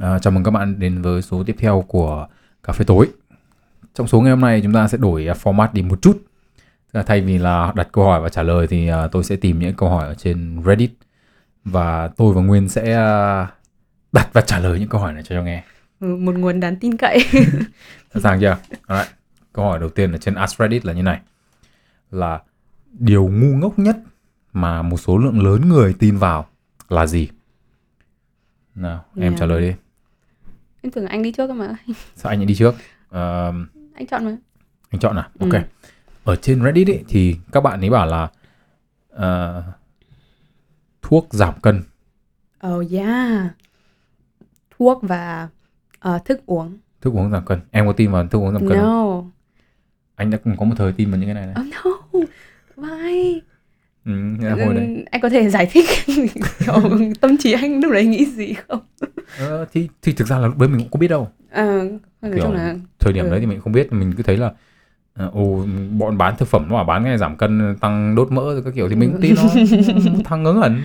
À, chào mừng các bạn đến với số tiếp theo của Cà phê tối. Trong số ngày hôm nay chúng ta sẽ đổi à, format đi một chút. Tức là thay vì là đặt câu hỏi và trả lời thì à, tôi sẽ tìm những câu hỏi ở trên Reddit và tôi và Nguyên sẽ à, đặt và trả lời những câu hỏi này cho nhau nghe. Ừ, một nguồn đáng tin cậy. Sẵn sàng chưa? Alright. Câu hỏi đầu tiên ở trên Ask Reddit là như này. Là điều ngu ngốc nhất mà một số lượng lớn người tin vào là gì? Nào, em Yeah. trả lời đi. Em tưởng anh đi trước cơ mà. Sao anh lại đi trước? Ờ, Anh chọn mà. anh chọn à? Ừ. Ok. Ở trên Reddit ấy, thì các bạn ấy bảo là ờ, thuốc giảm cân. Oh yeah. Thuốc và ờ, thức uống. Thức uống giảm cân. Em có tin vào thuốc uống giảm cân không? No. Anh đã có một thời tin vào những cái này này. Oh no. Why? Ừ, hồi đấy. Anh có thể giải thích kiểu tâm trí anh lúc đấy nghĩ gì không? Ờ, thì, thì thực ra là lúc đấy mình cũng có biết đâu. Nói Kiểu là thời điểm Ừ. đấy thì mình không biết mình cứ thấy là ờ, ồ bọn bán thực phẩm nó bảo bán cái này giảm cân tăng đốt mỡ rồi các kiểu thì mình cũng tin nó thằng ngớ ngẩn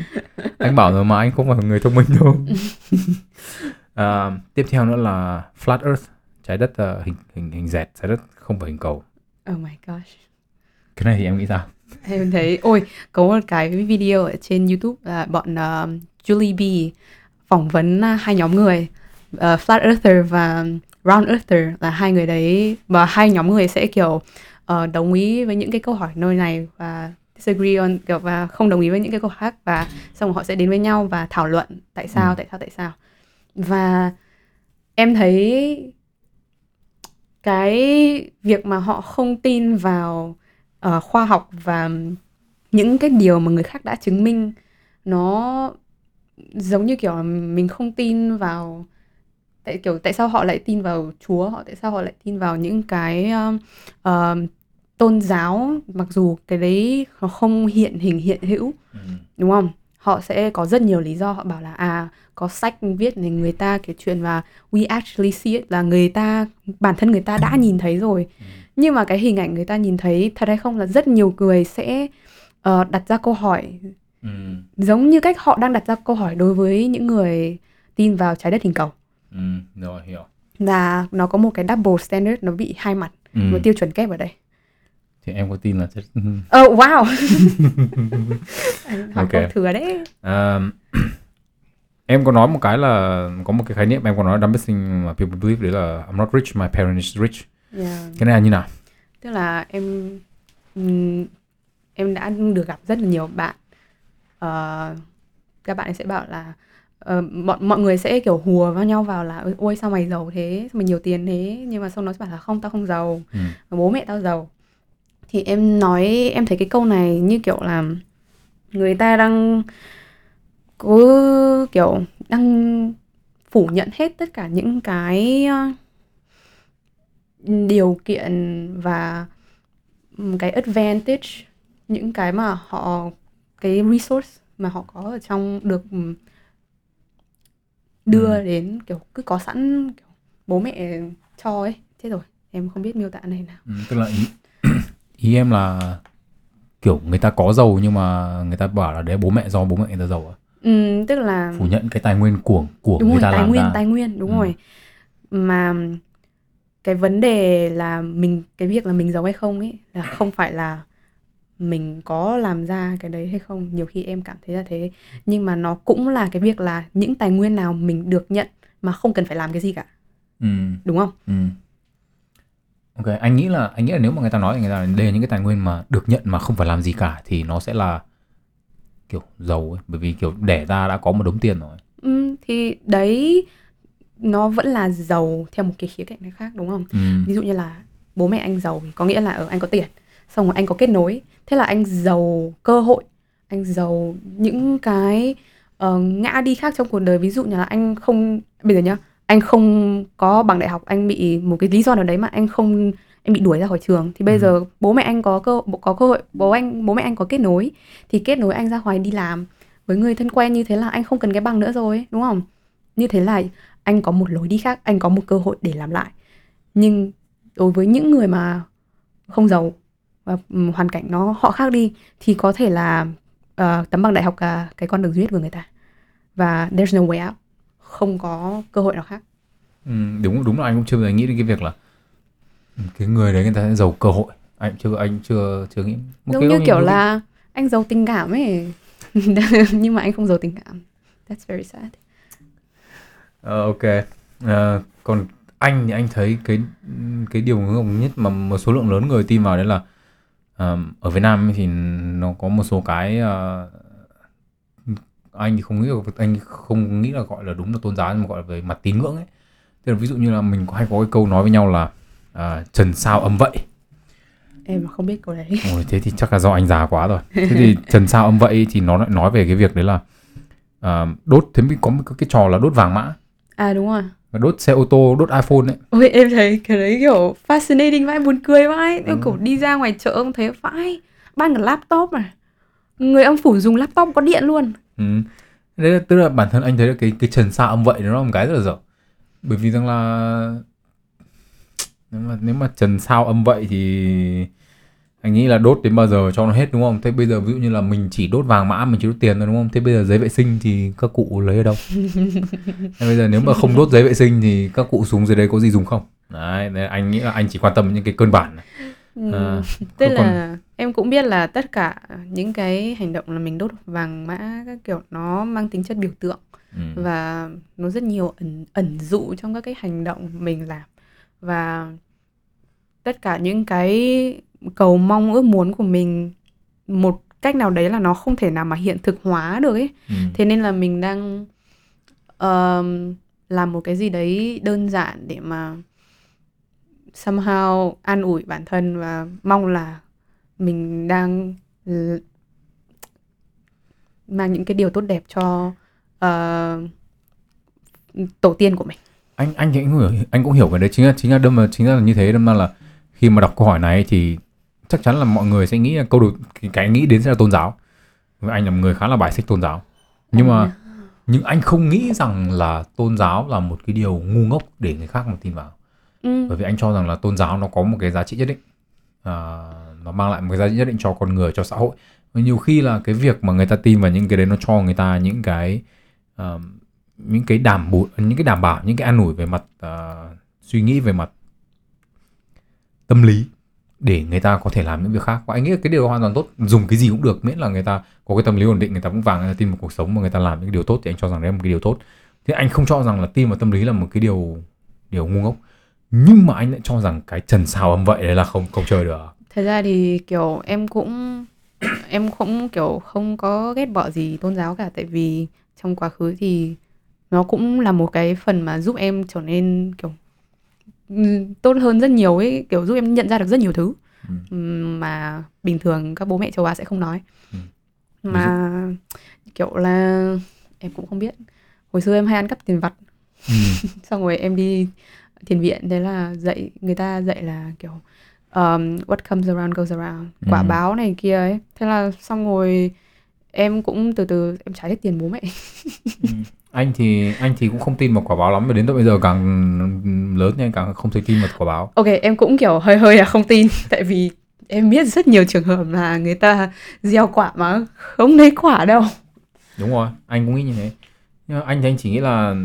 anh bảo rồi mà anh không phải người thông minh đâu à, tiếp theo nữa là flat earth trái đất ờ, hình hình hình dẹt trái đất không phải hình cầu Oh my gosh. cái này thì em nghĩ sao Em thấy, ôi, có một cái video ở trên YouTube là bọn ờ, Julie B phỏng vấn ờ, hai nhóm người, ờ, Flat Earther và Round Earther là hai người đấy và hai nhóm người sẽ kiểu ờ, đồng ý với những cái câu hỏi nơi này và disagree on kiểu và không đồng ý với những cái câu khác và xong rồi họ sẽ đến với nhau và thảo luận tại sao, Ừ. tại sao, tại sao. Và em thấy cái việc mà họ không tin vào ờ, khoa học và những cái điều mà người khác đã chứng minh nó giống như kiểu mình không tin vào tại kiểu tại sao họ lại tin vào Chúa họ tại sao họ lại tin vào những cái um, um, tôn giáo mặc dù cái đấy nó không hiện hình hiện hữu đúng không? Họ sẽ có rất nhiều lý do họ bảo là à có sách viết này người ta kể chuyện và we actually see it là người ta bản thân người ta đã nhìn thấy rồi nhưng mà cái hình ảnh người ta nhìn thấy thật hay không là rất nhiều người sẽ ờ, đặt ra câu hỏi ừ. giống như cách họ đang đặt ra câu hỏi đối với những người tin vào trái đất hình cầu Ừ. rồi hiểu là nó có một cái double standard nó bị hai mặt ừ. một tiêu chuẩn kép ở đây thì em có tin là chất... ờ wow Anh hỏi Ok. câu thừa đấy À, em có nói một cái là có một cái khái niệm em có nói dumbest thing mà people believe đấy là I'm not rich, my parents is rich. Yeah. Cái này là như nào? tức là em em đã được gặp rất là nhiều bạn Ờ, các bạn ấy sẽ bảo là ờ, bọn mọi người sẽ kiểu hùa vào nhau vào là "Ôi, sao mày giàu thế sao mày nhiều tiền thế nhưng mà xong nó sẽ bảo là không tao không giàu Ừ. bố mẹ tao giàu thì em nói em thấy cái câu này như kiểu là người ta đang cứ kiểu đang phủ nhận hết tất cả những cái điều kiện và cái advantage những cái mà họ cái resource mà họ có ở trong được ừm, đưa Ừ. đến kiểu cứ có sẵn kiểu bố mẹ cho ấy chết rồi em không biết miêu tả này nào Ừ, tức là ý, ý em là kiểu người ta có giàu nhưng mà người ta bảo là đấy bố mẹ do bố mẹ người ta giàu à? Ừm, tức là Phủ nhận cái tài nguyên của của đúng người rồi ta tài làm nguyên ra. tài nguyên đúng Ừ. rồi mà cái vấn đề là mình cái việc là mình giàu hay không ấy là không phải là mình có làm ra cái đấy hay không. Nhiều khi em cảm thấy là thế. Nhưng mà nó cũng là cái việc là những tài nguyên nào mình được nhận mà không cần phải làm cái gì cả. Ừ, đúng không? Ừ. Ok, anh nghĩ là anh nghĩ là nếu mà người ta nói người ta là những cái tài nguyên mà được nhận mà không phải làm gì cả thì nó sẽ là kiểu giàu ấy, bởi vì kiểu đẻ ra đã có một đống tiền rồi. Ừm, thì đấy nó vẫn là giàu theo một cái khía cạnh khác đúng không? Ừ. ví dụ như là bố mẹ anh giàu có nghĩa là ở anh có tiền xong rồi anh có kết nối. Thế là anh giàu cơ hội anh giàu những cái ờ, ngã đi khác trong cuộc đời. Ví dụ như là anh không bây giờ nhá anh không có bằng đại học anh bị một cái lý do nào đấy mà anh không anh bị đuổi ra khỏi trường. Thì bây Ừ. giờ bố mẹ anh có cơ có cơ hội bố anh bố mẹ anh có kết nối thì kết nối anh ra ngoài đi làm. Với người thân quen như thế là anh không cần cái bằng nữa rồi đúng không? Như thế là anh có một lối đi khác anh có một cơ hội để làm lại. Nhưng đối với những người mà không giàu và hoàn cảnh nó họ khác đi thì có thể là ờ, tấm bằng đại học là cái con đường duy nhất của người ta. Và there's no way out. Không có cơ hội nào khác. Ừ, đúng đúng là anh cũng chưa bao giờ nghĩ đến cái việc là cái người đấy người ta sẽ giàu cơ hội. Anh chưa anh chưa chưa nghĩ. Một giống như kiểu là anh giàu tình cảm ấy. Nhưng mà anh không giàu tình cảm. That's very sad uh, ok. Uh, còn anh thì anh thấy cái cái điều ngưỡng nhất mà một số lượng lớn người tin vào đấy là uh, ở Việt Nam thì nó có một số cái uh, anh thì không nghĩ là anh không nghĩ là gọi là đúng là tôn giáo mà gọi là về mặt tín ngưỡng ấy. Tức là ví dụ như là mình có hay có cái câu nói với nhau là uh, trần sao âm vậy? Em mà không biết câu đấy. Ôi, thế thì chắc là do anh già quá rồi. Thế thì trần sao âm vậy? thì nó lại nói về cái việc đấy là uh, đốt thế mới có một cái trò là đốt vàng mã à đúng rồi. Đốt xe ô tô đốt iphone ấy. Ôi em thấy cái đấy kiểu fascinating vãi buồn cười vãi. Em ừ. kiểu đi ra ngoài chợ ông thấy vãi. Ban cả laptop mà. Người âm phủ dùng laptop có điện luôn. Ừ. đấy là, tức là bản thân anh thấy là cái cái trần sao âm vậy nó là một cái rất là dở. Bởi vì rằng là nếu mà nếu mà trần sao âm vậy thì anh nghĩ là đốt đến bao giờ cho nó hết đúng không? Thế bây giờ ví dụ như là mình chỉ đốt vàng mã mình chỉ đốt tiền thôi đúng không? Thế bây giờ giấy vệ sinh thì các cụ lấy ở đâu? Thế bây giờ nếu mà không đốt giấy vệ sinh thì các cụ xuống dưới đấy có gì dùng không? Đấy nên anh nghĩ là anh chỉ quan tâm đến những cái cơn bản này. À, tức là còn... em cũng biết là tất cả những cái hành động là mình đốt vàng mã các kiểu nó mang tính chất biểu tượng ừ. và nó rất nhiều ẩn ẩn dụ trong các cái hành động mình làm. Và tất cả những cái cầu mong ước muốn của mình một cách nào đấy là nó không thể nào mà hiện thực hóa được ấy. Ừ. thế nên là mình đang uh, làm một cái gì đấy đơn giản để mà somehow an ủi bản thân và mong là mình đang mang những cái điều tốt đẹp cho uh, tổ tiên của mình. Anh anh cũng hiểu anh cũng hiểu cái đấy. Chính là chính là đâm là chính là như thế đâm ra là khi mà đọc câu hỏi này thì chắc chắn là mọi người sẽ nghĩ là câu đầu cái, nghĩ đến sẽ là tôn giáo. Anh là một người khá là bài xích tôn giáo. Nhưng mà nhưng anh không nghĩ rằng là tôn giáo là một cái điều ngu ngốc để người khác mà tin vào. Ừ. bởi vì anh cho rằng là tôn giáo nó có một cái giá trị nhất định. À, nó mang lại một cái giá trị nhất định cho con người cho xã hội. Và nhiều khi là cái việc mà người ta tin vào những cái đấy nó cho người ta những cái uh, những cái đảm bù những cái đảm bảo những cái an ủi về mặt uh, suy nghĩ về mặt tâm lý để người ta có thể làm những việc khác. Và anh nghĩ cái điều hoàn toàn tốt, dùng cái gì cũng được, miễn là người ta có cái tâm lý ổn định, người ta vững vàng, người ta tin vào cuộc sống mà người ta làm những điều tốt thì anh cho rằng đấy là một cái điều tốt. Thế anh không cho rằng là tin vào tâm lý là một cái điều điều ngu ngốc. Nhưng mà anh lại cho rằng cái trần sao âm vậy đấy là không không chơi được. Thật ra thì, kiểu, em cũng em cũng, kiểu, không có ghét bỏ gì tôn giáo cả. Tại vì trong quá khứ thì nó cũng là một cái phần mà giúp em trở nên, kiểu tốt hơn rất nhiều ấy kiểu giúp em nhận ra được rất nhiều thứ. Ừ. mà bình thường các bố mẹ châu Á sẽ không nói. Ừ. mà kiểu là em cũng không biết. Hồi xưa em hay ăn cắp tiền vặt. Ừ. xong rồi em đi thiền viện thế là dạy người ta dạy là kiểu um, what comes around goes around. Quả ừ. báo này kia ấy. Thế là xong rồi em cũng từ từ em trả hết tiền bố mẹ. Ừ anh thì anh thì cũng không tin vào quả báo lắm mà đến tận bây giờ càng lớn thì anh càng không thấy tin vào quả báo. Ok em cũng kiểu hơi hơi là không tin tại vì em biết rất nhiều trường hợp là người ta gieo quả mà không lấy quả đâu. Đúng rồi anh cũng nghĩ như thế. Nhưng anh thì anh chỉ nghĩ là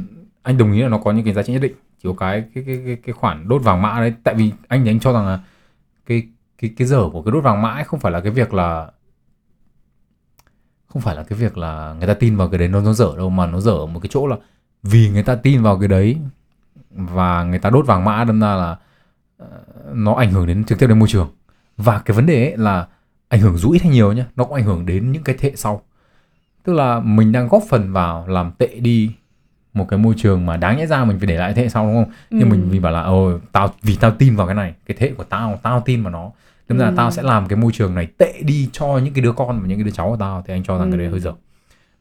anh đồng ý là nó có những cái giá trị nhất định chỉ có cái cái cái cái, cái khoản đốt vàng mã đấy. Tại vì anh thì anh cho rằng là cái cái cái dở của cái đốt vàng mã ấy không phải là cái việc là không phải là cái việc là người ta tin vào cái đấy nó nó dở đâu mà nó dở ở một cái chỗ là vì người ta tin vào cái đấy và người ta đốt vàng mã đâm ra là uh, nó ảnh hưởng đến trực tiếp đến môi trường. Và cái vấn đề ấy là ảnh hưởng dù ít hay nhiều nhá nó cũng ảnh hưởng đến những cái thế hệ sau. Tức là mình đang góp phần vào làm tệ đi một cái môi trường mà đáng nhẽ ra mình phải để lại thế hệ sau đúng không? Ừ. nhưng mình vì bảo là ồ tao vì tao tin vào cái này cái thế hệ của tao tao tin vào nó Tức là ừ. tao sẽ làm cái môi trường này tệ đi cho những cái đứa con và những cái đứa cháu của tao thì anh cho rằng ừ. cái đấy hơi dở.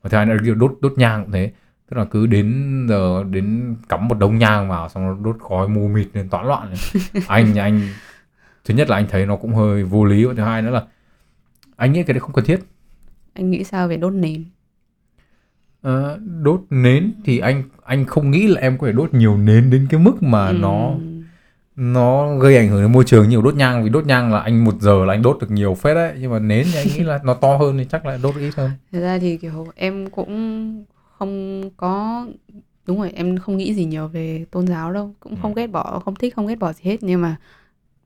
Và thứ hai là đốt đốt nhang cũng thế. Tức là cứ đến giờ đến cắm một đống nhang vào xong nó đốt khói mù mịt lên toán loạn anh anh thứ nhất là anh thấy nó cũng hơi vô lý và thứ hai nữa là anh nghĩ cái đấy không cần thiết. Anh nghĩ sao về đốt nến? À, đốt nến thì anh anh không nghĩ là em có thể đốt nhiều nến đến cái mức mà ừ. nó nó gây ảnh hưởng đến môi trường nhiều đốt nhang vì đốt nhang là anh một giờ là anh đốt được nhiều phết đấy. Nhưng mà nến thì anh nghĩ là nó to hơn thì chắc là đốt ít hơn. Thật ra thì kiểu em cũng không có đúng rồi em không nghĩ gì nhiều về tôn giáo đâu. Cũng Ừ. không ghét bỏ không thích không ghét bỏ gì hết. Nhưng mà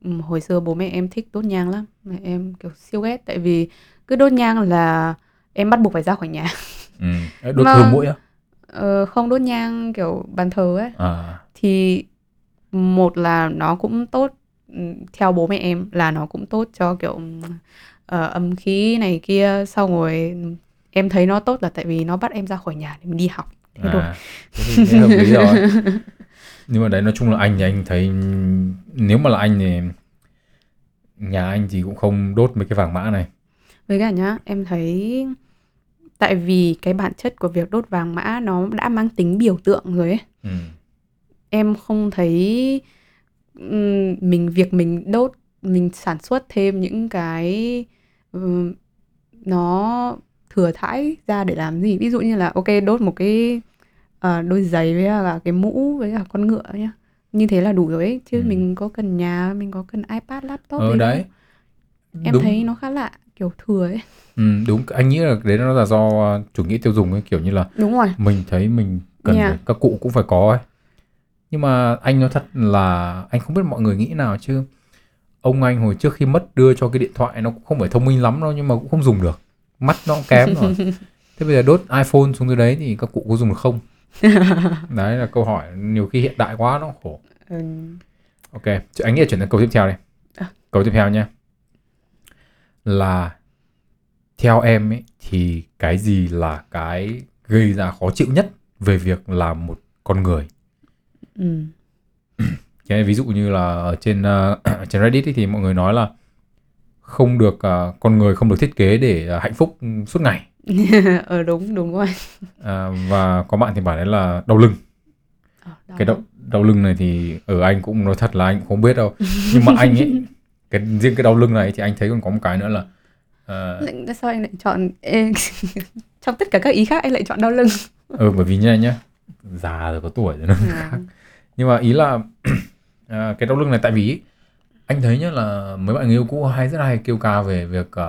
ừm, hồi xưa bố mẹ em thích đốt nhang lắm. Mà em kiểu siêu ghét. Tại vì cứ đốt nhang là em bắt buộc phải ra khỏi nhà. Ừ. Đốt Mà- hương mũi á? ờ, không đốt nhang kiểu bàn thờ ấy. À. Thì một là nó cũng tốt ừm, theo bố mẹ em là nó cũng tốt cho kiểu ừm, ờ, âm khí này kia. Xong rồi em thấy nó tốt là tại vì nó bắt em ra khỏi nhà để mình đi học. Thế à thế thì thế hợp lý rồi. Nhưng mà đấy nói chung là anh thì anh thấy nếu mà là anh thì nhà anh thì cũng không đốt mấy cái vàng mã này. Với cả nhá em thấy tại vì cái bản chất của việc đốt vàng mã nó đã mang tính biểu tượng rồi ấy. Ừ. em không thấy mình việc mình đốt mình sản xuất thêm những cái nó thừa thãi ra để làm gì? Ví dụ như là ok đốt một cái ờ, đôi giày với cả cái mũ với cả con ngựa nhá. Như thế là đủ rồi ấy chứ Ừ. mình có cần nhà mình có cần ipad laptop ờ gì đấy. Đâu em đúng. thấy nó khá lạ kiểu thừa ấy. Ừ, đúng. Anh nghĩ là đấy nó là do uh, chủ nghĩa tiêu dùng ấy kiểu như là đúng rồi. mình thấy mình cần Yeah. các cụ cũng phải có ấy nhưng mà anh nói thật là anh không biết mọi người nghĩ nào chứ. Ông anh hồi trước khi mất đưa cho cái điện thoại nó cũng không phải thông minh lắm đâu nhưng mà cũng không dùng được. Mắt nó cũng kém rồi. Thế bây giờ đốt iPhone xuống dưới đấy thì các cụ có dùng được không? Đấy là câu hỏi nhiều khi hiện đại quá nó khổ. Ừ. ok anh nghĩ là chuyển sang câu tiếp theo đây À. câu tiếp theo nha là theo em ấy thì cái gì là cái gây ra khó chịu nhất về việc làm một con người Ừ. Cái ví dụ như là ở trên ờ, trên Reddit ấy thì mọi người nói là không được ờ, con người không được thiết kế để ờ, hạnh phúc suốt ngày. Ờ đúng đúng rồi. À, và có bạn thì bảo đấy là đau lưng. Ờ, cái đau đau lưng này thì ở anh cũng nói thật là anh cũng không biết đâu. Nhưng mà anh ấy cái riêng cái đau lưng này thì anh thấy còn có một cái nữa là Tại sao anh lại chọn trong tất cả các ý khác anh lại chọn đau lưng? Ừ bởi vì nha nhá già rồi có tuổi rồi nó à, nhưng mà ý là à, cái đau lưng này tại vì anh thấy nhá là mấy bạn người yêu cũ hay rất hay kêu ca về việc à,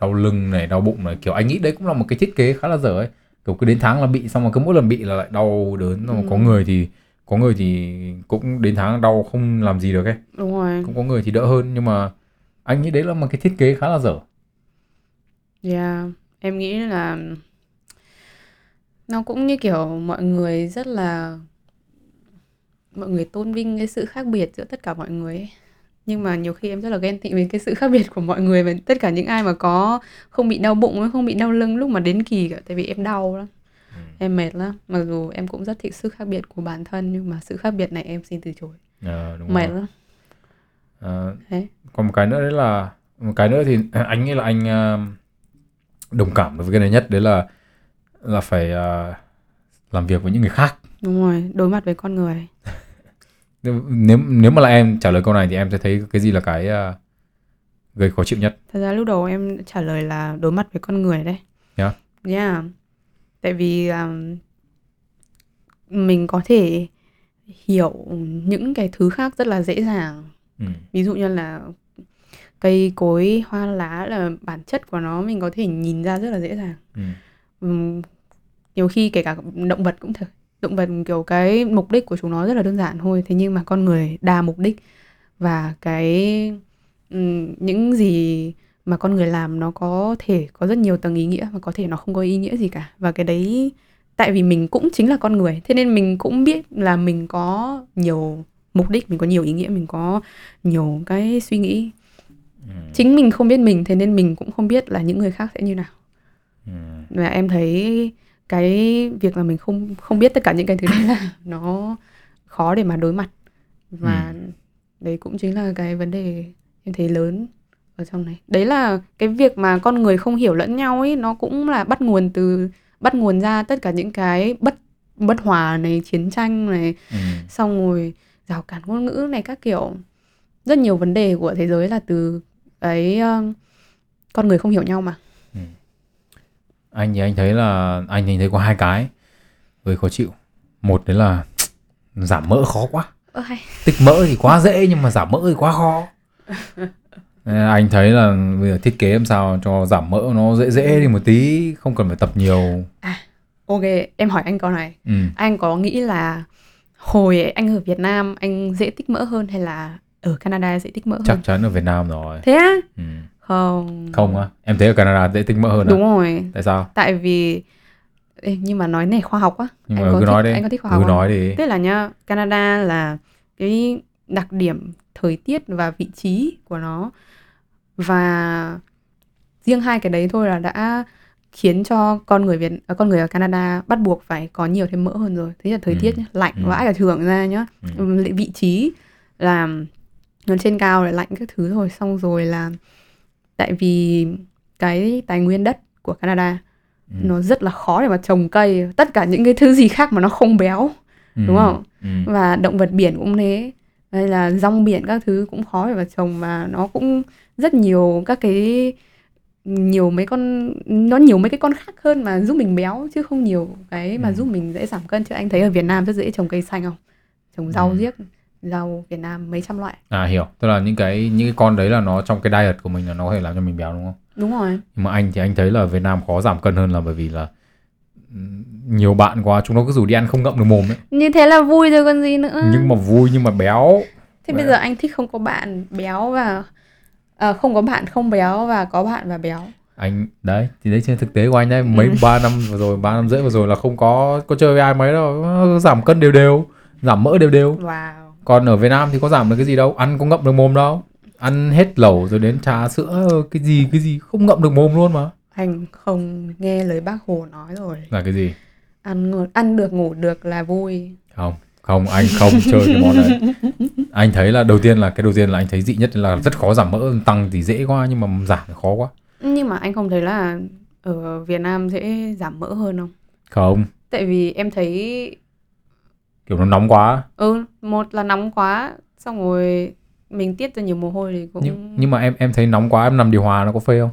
đau lưng này đau bụng này kiểu anh nghĩ đấy cũng là một cái thiết kế khá là dở ấy kiểu cứ đến tháng là bị xong rồi cứ mỗi lần bị là lại đau đớn xong rồi có Ừ. người thì có người thì cũng đến tháng đau không làm gì được ấy đúng rồi cũng có người thì đỡ hơn nhưng mà anh nghĩ đấy là một cái thiết kế khá là dở yeah. em nghĩ là nó cũng như kiểu mọi người rất là mọi người tôn vinh cái sự khác biệt giữa tất cả mọi người ấy. nhưng mà nhiều khi em rất là ghen tị với cái sự khác biệt của mọi người và tất cả những ai mà có không bị đau bụng không bị đau lưng lúc mà đến kỳ cả tại vì em đau lắm em mệt lắm mặc dù em cũng rất thích sự khác biệt của bản thân nhưng mà sự khác biệt này em xin từ chối Ờ, đúng mệt rồi. lắm Thế. còn một cái nữa đấy là một cái nữa thì anh nghĩ là anh ờ, đồng cảm với cái này nhất đấy là là phải ờ, làm việc với những người khác đúng rồi đối mặt với con người nếu nếu mà là em trả lời câu này thì em sẽ thấy cái gì là cái ờ, gây khó chịu nhất Thật ra lúc đầu em trả lời là đối mặt với con người đấy. Yeah. Yeah. Tại vì um, mình có thể hiểu những cái thứ khác rất là dễ dàng. ừ. Ví dụ như là cây cối, hoa lá là bản chất của nó mình có thể nhìn ra rất là dễ dàng. Ừ. Ừm, nhiều khi kể cả động vật cũng thế. Động vật kiểu cái mục đích của chúng nó rất là đơn giản thôi. Thế nhưng mà con người đa mục đích và cái những gì mà con người làm nó có thể có rất nhiều tầng ý nghĩa và có thể nó không có ý nghĩa gì cả và cái đấy tại vì mình cũng chính là con người thế nên mình cũng biết là mình có nhiều mục đích mình có nhiều ý nghĩa mình có nhiều cái suy nghĩ Ừ. chính mình không biết mình thế nên mình cũng không biết là những người khác sẽ như nào Ừ. và em thấy cái việc là mình không không biết tất cả những cái thứ đấy là nó khó để mà đối mặt. Và đấy cũng chính là cái vấn đề em thấy lớn ở trong này. Đấy là cái việc mà con người không hiểu lẫn nhau ấy nó cũng là bắt nguồn từ bắt nguồn ra tất cả những cái bất bất hòa này chiến tranh này. Ừ. xong rồi rào cản ngôn ngữ này các kiểu. Rất nhiều vấn đề của thế giới là từ cái um, con người không hiểu nhau mà anh thì anh thấy là anh thì thấy có hai cái gây khó chịu. Một đấy là giảm mỡ khó quá. Ơ hay tích mỡ thì quá dễ nhưng mà giảm mỡ thì quá khó. Anh thấy là bây giờ thiết kế làm sao cho giảm mỡ nó dễ dễ đi một tí không cần phải tập nhiều. Ok em hỏi anh câu này. Ừ. anh có nghĩ là hồi anh ở Việt Nam anh dễ tích mỡ hơn hay là ở Canada dễ tích mỡ hơn? chắc chắn ở Việt Nam rồi. Thế á? Ừ. không không á em thấy ở Canada dễ tính mỡ hơn đúng à? rồi tại sao tại vì Ê, nhưng mà nói này khoa học á nhưng anh mà có cứ thích, nói đi anh có thích khoa học cứ không? nói đi tức là nhá Canada là cái đặc điểm thời tiết và vị trí của nó và riêng hai cái đấy thôi là đã khiến cho con người Việt à, con người ở Canada bắt buộc phải có nhiều thêm mỡ hơn rồi. Thế là thời Ừ. tiết nhá, lạnh Ừ. vãi cả trường ra nhá. Ừ. Vị trí là trên cao là lạnh các thứ rồi xong rồi là tại vì cái tài nguyên đất của Canada Ừ. nó rất là khó để mà trồng cây tất cả những cái thứ gì khác mà nó không béo Ừ. đúng không? ừ. và động vật biển cũng thế hay là rong biển các thứ cũng khó để mà trồng và nó cũng rất nhiều các cái nhiều mấy con nó nhiều mấy cái con khác hơn mà giúp mình béo chứ không nhiều cái mà Ừ. giúp mình dễ giảm cân chứ anh thấy ở Việt Nam rất dễ trồng cây xanh không trồng rau Ừ. riếc rau Việt Nam mấy trăm loại. À hiểu. Tức là những cái những cái con đấy là nó trong cái diet của mình là nó có thể làm cho mình béo đúng không? Đúng rồi. Nhưng mà anh thì anh thấy là Việt Nam khó giảm cân hơn là bởi vì là ừm, nhiều bạn quá chúng nó cứ rủ đi ăn không ngậm được mồm ấy. Như thế là vui rồi còn gì nữa. Nhưng mà vui nhưng mà béo. Thế bây giờ anh thích không có bạn béo và à, không có bạn không béo và có bạn và béo? Anh đấy thì đấy trên thực tế của anh đấy mấy ba năm vừa rồi ba năm rưỡi vừa rồi là không có có chơi với ai mấy đâu. Giảm cân đều đều giảm mỡ đều đều. Wow còn ở Việt Nam thì có giảm được cái gì đâu ăn có ngậm được mồm đâu. Ăn hết lẩu rồi đến trà sữa cái gì cái gì không ngậm được mồm luôn mà. Anh không nghe lời bác Hồ nói rồi. Là cái gì? Ăn ăn được ngủ được là vui. Không không anh không chơi cái món đấy anh thấy là đầu tiên là cái đầu tiên là anh thấy dị nhất là rất khó giảm mỡ tăng thì dễ quá nhưng mà giảm thì khó quá. Nhưng mà anh không thấy là ở Việt Nam dễ giảm mỡ hơn không? Không. Tại vì em thấy kiểu nó nóng quá. Ừ một là nóng quá xong rồi mình tiết ra nhiều mồ hôi thì cũng nhưng nhưng mà em em thấy nóng quá em nằm điều hòa nó có phê không?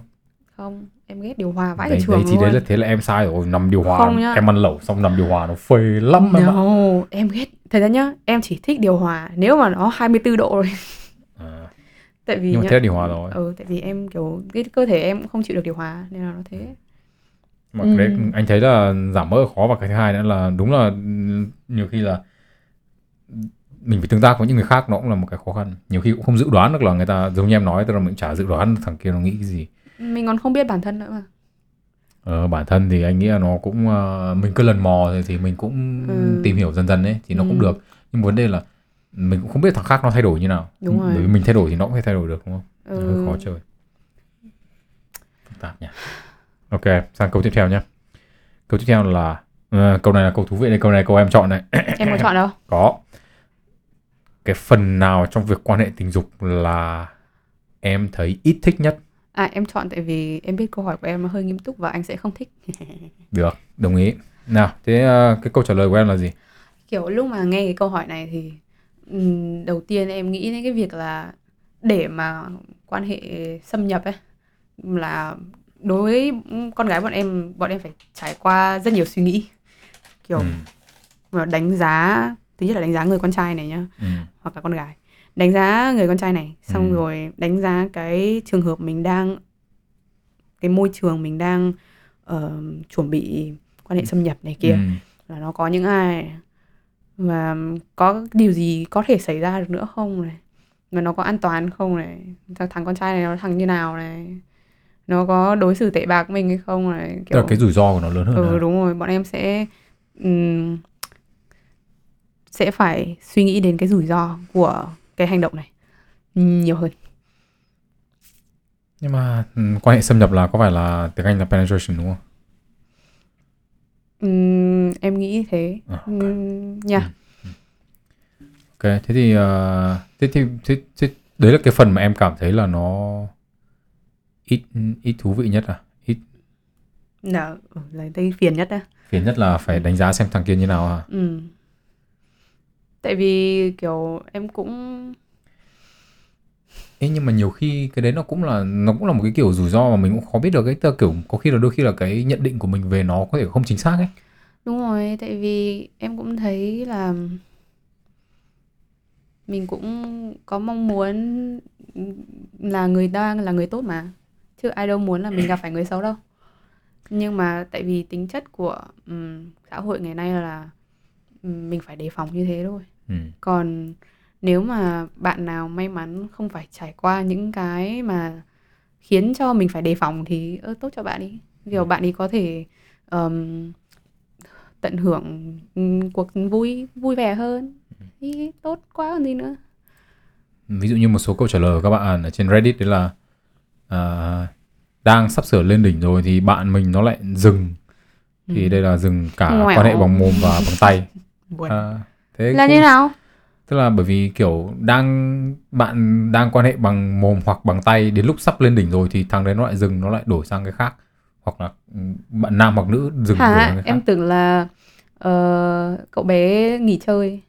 Không em ghét điều hòa vãi đấy, trường đấy thì luôn. đấy là thế là em sai rồi nằm điều hòa Không nhá. em ăn lẩu xong nằm điều hòa nó phê lắm em ạ. No, em ghét thật ra nhá em chỉ thích điều hòa nếu mà nó 24 độ rồi à, tại vì nhưng mà nhá, thế là điều hòa rồi. ừ tại vì em kiểu cái cơ thể em cũng không chịu được điều hòa nên là nó thế mà Ừ. đấy anh thấy là giảm mỡ khó và cái thứ hai nữa là đúng là nhiều khi là mình phải tương tác với những người khác nó cũng là một cái khó khăn nhiều khi cũng không dự đoán được là người ta giống như em nói tức là mình chả dự đoán thằng kia nó nghĩ cái gì mình còn không biết bản thân nữa mà ờ, bản thân thì anh nghĩ là nó cũng ờ, mình cứ lần mò thì, thì mình cũng Ừ. tìm hiểu dần dần ấy thì nó cũng Ừ. được nhưng vấn đề là mình cũng không biết thằng khác nó thay đổi như nào Đúng rồi. bởi vì mình thay đổi thì nó cũng phải thay đổi được đúng không ừ. hơi khó chơi phức tạp nhỉ ok sang câu tiếp theo nhé. Câu tiếp theo là ờ, câu này là câu thú vị đây câu này câu em chọn này. Em có chọn đâu? Có. Cái phần nào trong việc quan hệ tình dục là em thấy ít thích nhất? À em chọn tại vì em biết câu hỏi của em hơi nghiêm túc và anh sẽ không thích. được đồng ý. Nào thế ờ, cái câu trả lời của em là gì? Kiểu lúc mà nghe cái câu hỏi này thì ừm, đầu tiên em nghĩ đến cái việc là để mà quan hệ xâm nhập ấy là đối với con gái bọn em bọn em phải trải qua rất nhiều suy nghĩ kiểu ừ. mà đánh giá thứ nhất là đánh giá người con trai này nhá Ừ. hoặc là con gái đánh giá người con trai này xong Ừ. rồi đánh giá cái trường hợp mình đang cái môi trường mình đang ờ, chuẩn bị quan hệ xâm nhập này kia Ừ. là nó có những ai và có điều gì có thể xảy ra được nữa không này và nó có an toàn không này thằng con trai này nó thằng như nào này nó có đối xử tệ bạc mình hay không này tức là cái rủi ro của nó lớn hơn ừ hả? đúng rồi bọn em sẽ ừm, sẽ phải suy nghĩ đến cái rủi ro của cái hành động này nhiều hơn. Nhưng mà quan hệ xâm nhập là có phải là tiếng Anh là penetration đúng không? Ừm, em nghĩ thế. À, nha. Ok thế thì ờ, thế thì thế, thế, đấy là cái phần mà em cảm thấy là nó ít ít thú vị nhất à? Ít. Là là đây phiền nhất á. Phiền nhất là phải đánh giá xem thằng kia như nào à? Ừ. tại vì kiểu em cũng Ê, nhưng mà nhiều khi cái đấy nó cũng là nó cũng là một cái kiểu rủi ro mà mình cũng khó biết được là kiểu có khi là đôi khi là cái nhận định của mình về nó có thể không chính xác ấy. Đúng rồi tại vì em cũng thấy là mình cũng có mong muốn là người đang là người tốt mà chứ ai đâu muốn là mình gặp phải người xấu đâu. Nhưng mà tại vì tính chất của ừm, xã hội ngày nay là mình phải đề phòng như thế thôi. Ừ. còn nếu mà bạn nào may mắn không phải trải qua những cái mà khiến cho mình phải đề phòng thì ơ, tốt cho bạn đi. Kiểu bạn ấy có thể ờm, tận hưởng cuộc vui vui vẻ hơn. Thì tốt quá còn gì nữa. Ví dụ như một số câu trả lời của các bạn ở trên Reddit đấy là à, đang sắp sửa lên đỉnh rồi thì bạn mình nó lại dừng. Thì Ừ. đây là dừng cả Ngoẻo. quan hệ bằng mồm và bằng tay. À, thế là cũng- như nào? Tức là bởi vì kiểu đang bạn đang quan hệ bằng mồm hoặc bằng tay đến lúc sắp lên đỉnh rồi thì thằng đấy nó lại dừng nó lại đổi sang cái khác. Hoặc là ừ, bạn nam hoặc nữ dừng đổi sang hả cái khác. em tưởng là ờ, cậu bé nghỉ chơi.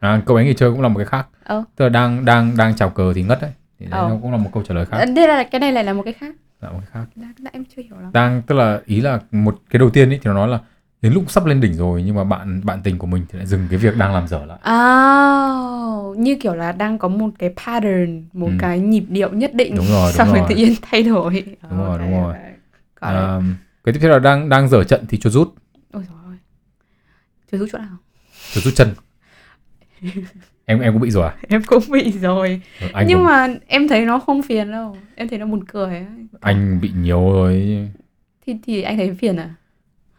À, câu ấy nghỉ chơi cũng là một cái khác. Ờ. tức là đang đang đang chào cờ thì ngất đấy thì đấy Ờ. nó cũng là một câu trả lời khác Ờ, thế là cái này lại là một cái khác là một cái khác là, là em chưa hiểu lắm đang tức là ý là một cái đầu tiên ấy thì nó nói là đến lúc sắp lên đỉnh rồi nhưng mà bạn bạn tình của mình thì lại dừng cái việc đang làm dở lại À, như kiểu là đang có một cái pattern, một Ừ. cái nhịp điệu nhất định Đúng rồi, đúng xong rồi rồi. tự nhiên thay đổi. Đúng rồi, Ok, đúng rồi. à, cái tiếp theo là đang đang dở trận thì cho rút Ôi trời ơi. Chưa rút chỗ nào? cho rút chân em em cũng bị rồi à Em cũng bị rồi. Ừ, anh Nhưng cũng- mà em thấy nó không phiền đâu. Em thấy nó buồn cười ấy. anh bị nhiều rồi Thì thì anh thấy phiền à?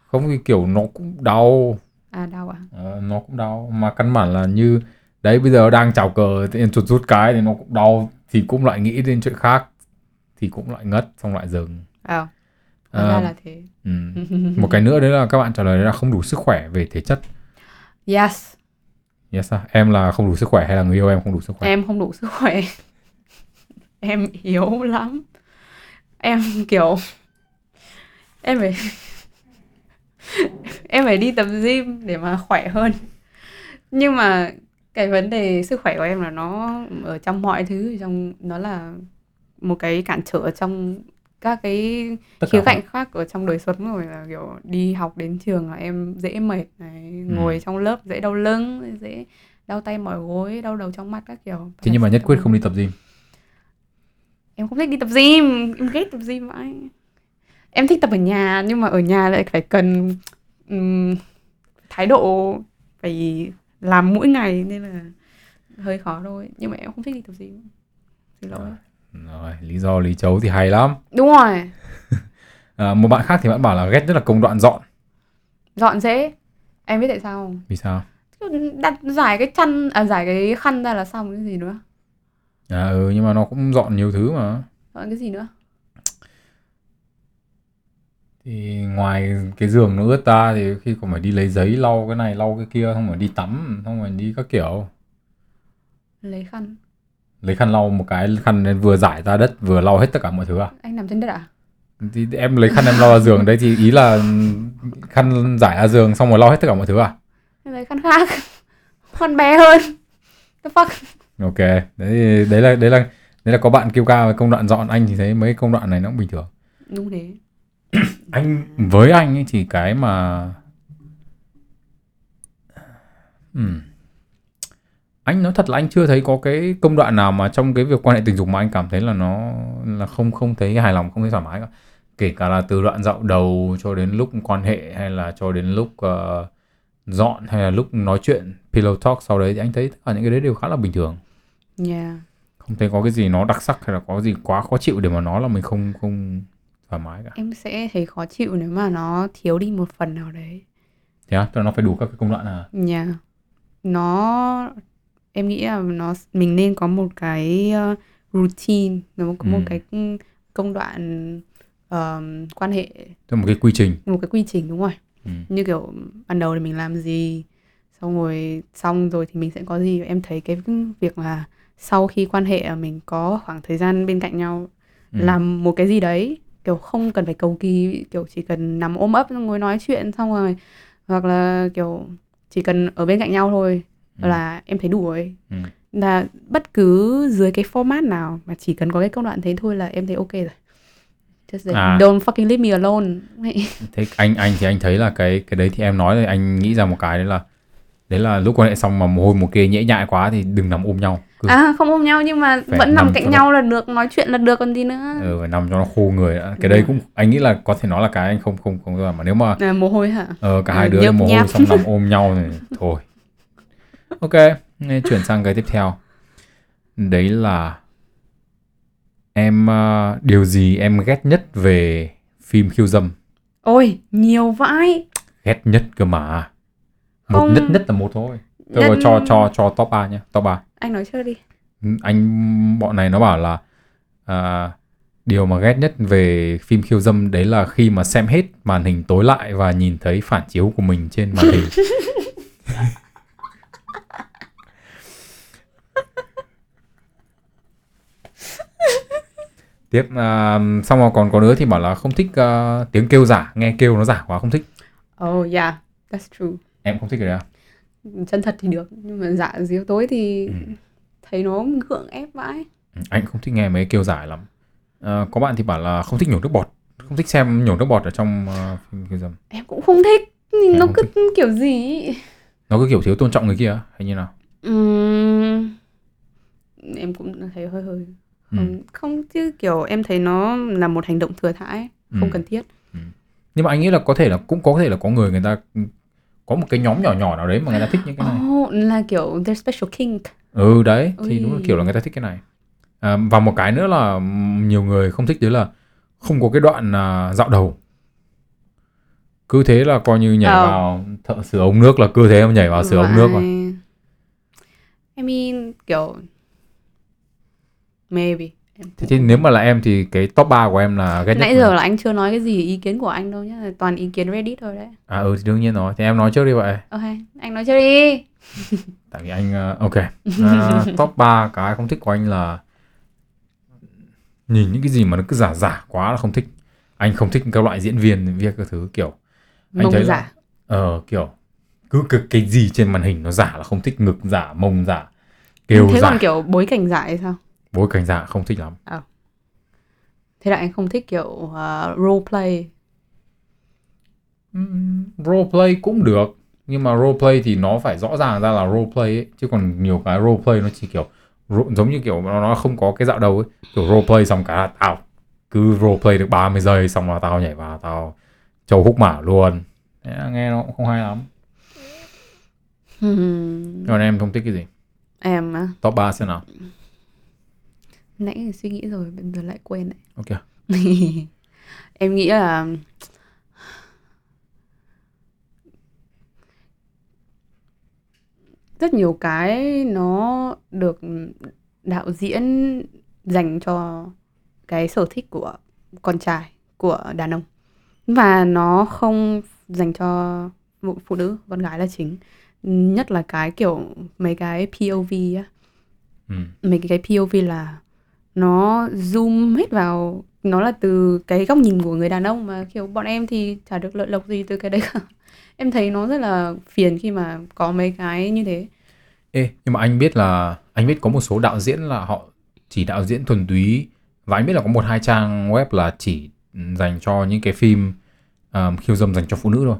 không thì kiểu nó cũng đau À đau à? Ờ, nó cũng đau mà căn bản là như đấy bây giờ đang chào cờ tự nhiên chuột rút cái thì nó cũng đau thì cũng lại nghĩ đến chuyện khác thì cũng lại ngất xong lại dừng À, À, ra là thế. ừ. một cái nữa đấy là các bạn trả lời là không đủ sức khỏe về thể chất Yes, yes à? em là không đủ sức khỏe hay là người yêu em không đủ sức khỏe em không đủ sức khỏe. em yếu lắm. Em kiểu, em phải em phải đi tập gym để mà khỏe hơn. Nhưng mà cái vấn đề sức khỏe của em là nó ở trong mọi thứ, trong, nó là một cái cản trở trong các cái tất khía cạnh khác ở trong đời sống rồi là kiểu đi học đến trường là em dễ mệt này Ừ. ngồi trong lớp dễ đau lưng dễ đau tay mỏi gối đau đầu trong mắt các kiểu. Thế nhưng mà nhất quyết không đi tập gym? Em không thích đi tập gym em ghét tập gym vậy em thích tập ở nhà nhưng mà ở nhà lại phải cần ừm, thái độ phải làm mỗi ngày nên là hơi khó thôi. Nhưng mà em không thích đi tập gym. Xin lỗi rồi lý do lý chấu thì hay lắm. Đúng rồi. À, một bạn khác thì bạn bảo là ghét nhất là công đoạn dọn. Dọn dễ. Em biết tại sao không? Vì sao? Đặt giải cái chăn à giải cái khăn ra là xong cái gì nữa? À ừ nhưng mà nó cũng dọn nhiều thứ mà. Dọn cái gì nữa? Thì ngoài cái giường nó ướt ra thì khi còn phải đi lấy giấy lau cái này lau cái kia xong rồi đi tắm xong rồi đi các kiểu. Lấy khăn lấy khăn lau một cái khăn nên vừa giải ra đất vừa lau hết tất cả mọi thứ à? Anh nằm trên đất à? Thì em lấy khăn em lau ra giường đấy thì ý là khăn giải ra giường xong rồi lau hết tất cả mọi thứ à? Em lấy khăn khác khăn bé hơn. The fuck? Ok đấy đấy là đấy là đấy là có bạn kêu ca về công đoạn dọn anh thì thấy mấy công đoạn này nó cũng bình thường. Đúng thế. Anh với anh ấy thì cái mà Ừm. Anh nói thật là anh chưa thấy có cái công đoạn nào mà trong cái việc quan hệ tình dục mà anh cảm thấy là nó là không không thấy hài lòng không thấy thoải mái cả. Kể cả là từ đoạn dạo đầu cho đến lúc quan hệ hay là cho đến lúc ờ, dọn hay là lúc nói chuyện pillow talk sau đấy thì anh thấy tất cả những cái đấy đều khá là bình thường. Yeah. Không thấy có cái gì nó đặc sắc hay là có gì quá khó chịu để mà nói là mình không không thoải mái cả. Em sẽ thấy khó chịu nếu mà nó thiếu đi một phần nào đấy. Thế là nó phải đủ các cái công đoạn à? Yeah. Nó em nghĩ là nó mình nên có một cái uh, routine nó có một Ừ. cái công đoạn um, quan hệ tức một cái quy trình một cái quy trình đúng rồi ừ. như kiểu ban đầu thì mình làm gì xong rồi xong rồi thì mình sẽ có gì em thấy cái việc là sau khi quan hệ mình có khoảng thời gian bên cạnh nhau Ừ. làm một cái gì đấy kiểu không cần phải cầu kỳ kiểu chỉ cần nằm ôm ấp ngồi nói chuyện xong rồi hoặc là kiểu chỉ cần ở bên cạnh nhau thôi Ừ. là em thấy đủ rồi Ừ. là bất cứ dưới cái format nào mà chỉ cần có cái công đoạn thế thôi là em thấy ok rồi Just like, À. don't fucking leave me alone thế anh anh thì anh thấy là cái cái đấy thì em nói rồi anh nghĩ ra một cái đấy là đấy là lúc quan hệ xong mà mồ hôi một kia nhễ nhại quá thì đừng nằm ôm nhau Cứ- à không ôm nhau nhưng mà vẫn nằm nằm cạnh nhau là được nói chuyện là được còn gì nữa ừ, phải nằm cho nó khô người đã. cái Đúng đấy rồi. cũng anh nghĩ là có thể nói là cái anh không không không làm mà nếu mà à, mồ hôi hả ờ, cả Ừ, hai đứa mồ hôi nháp. xong nằm ôm nhau thì thôi ok chuyển sang cái tiếp theo. Đấy là em ờ, điều gì em ghét nhất về phim khiêu dâm? Ôi nhiều vãi. Ghét nhất cơ mà. Một Không. nhất nhất là một thôi. Tôi vào cho cho cho top 3 nhé top 3 anh nói trước đi. Anh bọn này nó bảo là à, điều mà ghét nhất về phim khiêu dâm đấy là khi mà xem hết màn hình tối lại và nhìn thấy phản chiếu của mình trên màn hình tiếp à, xong rồi còn có đứa thì bảo là không thích à, tiếng kêu giả nghe kêu nó giả quá không thích. Oh yeah that's true. Em không thích cái đấy à? Chân thật thì được nhưng mà dạ diếu tối thì Ừ. thấy nó gượng ép vãi. Ừ, anh không thích nghe mấy kêu giải lắm. Ờ, có bạn thì bảo là không thích nhổ nước bọt không thích xem nhổ nước bọt ở trong phim khiêu dâm. Em cũng không thích Em nó cứ kiểu gì nó cứ kiểu thiếu tôn trọng người kia hay như nào? Ừm, em cũng thấy hơi hơi Ừ. không, chứ kiểu em thấy nó là một hành động thừa thãi không Ừ. cần thiết nhưng mà anh nghĩ là có thể là cũng có thể là có người người ta có một cái nhóm nhỏ nhỏ nào đấy mà người ta thích những cái này oh, là kiểu their special kink ừ đấy thì đúng là kiểu là người ta thích cái này à, và một cái nữa là nhiều người không thích đấy là không có cái đoạn à, dạo đầu cứ thế là coi như nhảy Ờ. vào thợ sửa ống nước là cứ thế mà nhảy vào sửa ống nước Vãi. I mean kiểu maybe. Em thế thì nếu mà là em thì cái top 3 của em là nhất nãy giờ là anh chưa nói cái gì ý kiến của anh đâu nhá toàn ý kiến Reddit thôi đấy. À ừ thì đương nhiên rồi. Thì em nói trước đi vậy. Ok anh nói trước đi. Tại vì anh ờ, ok. À, top 3 cái không thích của anh là nhìn những cái gì mà nó cứ giả giả quá là không thích. Anh không thích các loại diễn viên viết các thứ kiểu anh mông thấy giả. Ờ kiểu cứ cái, cái gì trên màn hình nó giả là không thích ngực giả mông giả kêu thế giả. còn kiểu bối cảnh giả thì sao bối cảnh giả không thích lắm. Thế là anh không thích kiểu uh, role play. Ừm, roleplay cũng được nhưng mà roleplay thì nó phải rõ ràng ra là roleplay ấy chứ còn nhiều cái roleplay nó chỉ kiểu giống như kiểu nó, nó không có cái dạo đầu ấy. Kiểu roleplay xong cả là tao cứ roleplay được 30 giây xong là tao nhảy vào tao châu húc mả luôn. Thế là nghe nó cũng không hay lắm. Còn em không thích cái gì? Em á. Top 3 xem nào nãy suy nghĩ rồi bây giờ lại quên đấy ok. Em nghĩ là rất nhiều cái nó được đạo diễn dành cho cái sở thích của con trai của đàn ông. Và nó không dành cho phụ phụ nữ con gái là chính. Nhất là cái kiểu mấy cái POV á. Ừ. mấy cái POV là nó zoom hết vào nó là từ cái góc nhìn của người đàn ông mà kiểu bọn em thì chả được lợi lộc gì từ cái đấy cả em thấy nó rất là phiền khi mà có mấy cái như thế Ê, nhưng mà anh biết là anh biết có một số đạo diễn là họ chỉ đạo diễn thuần túy và anh biết là có một hai trang web là chỉ dành cho những cái phim um, khiêu dâm dành cho phụ nữ thôi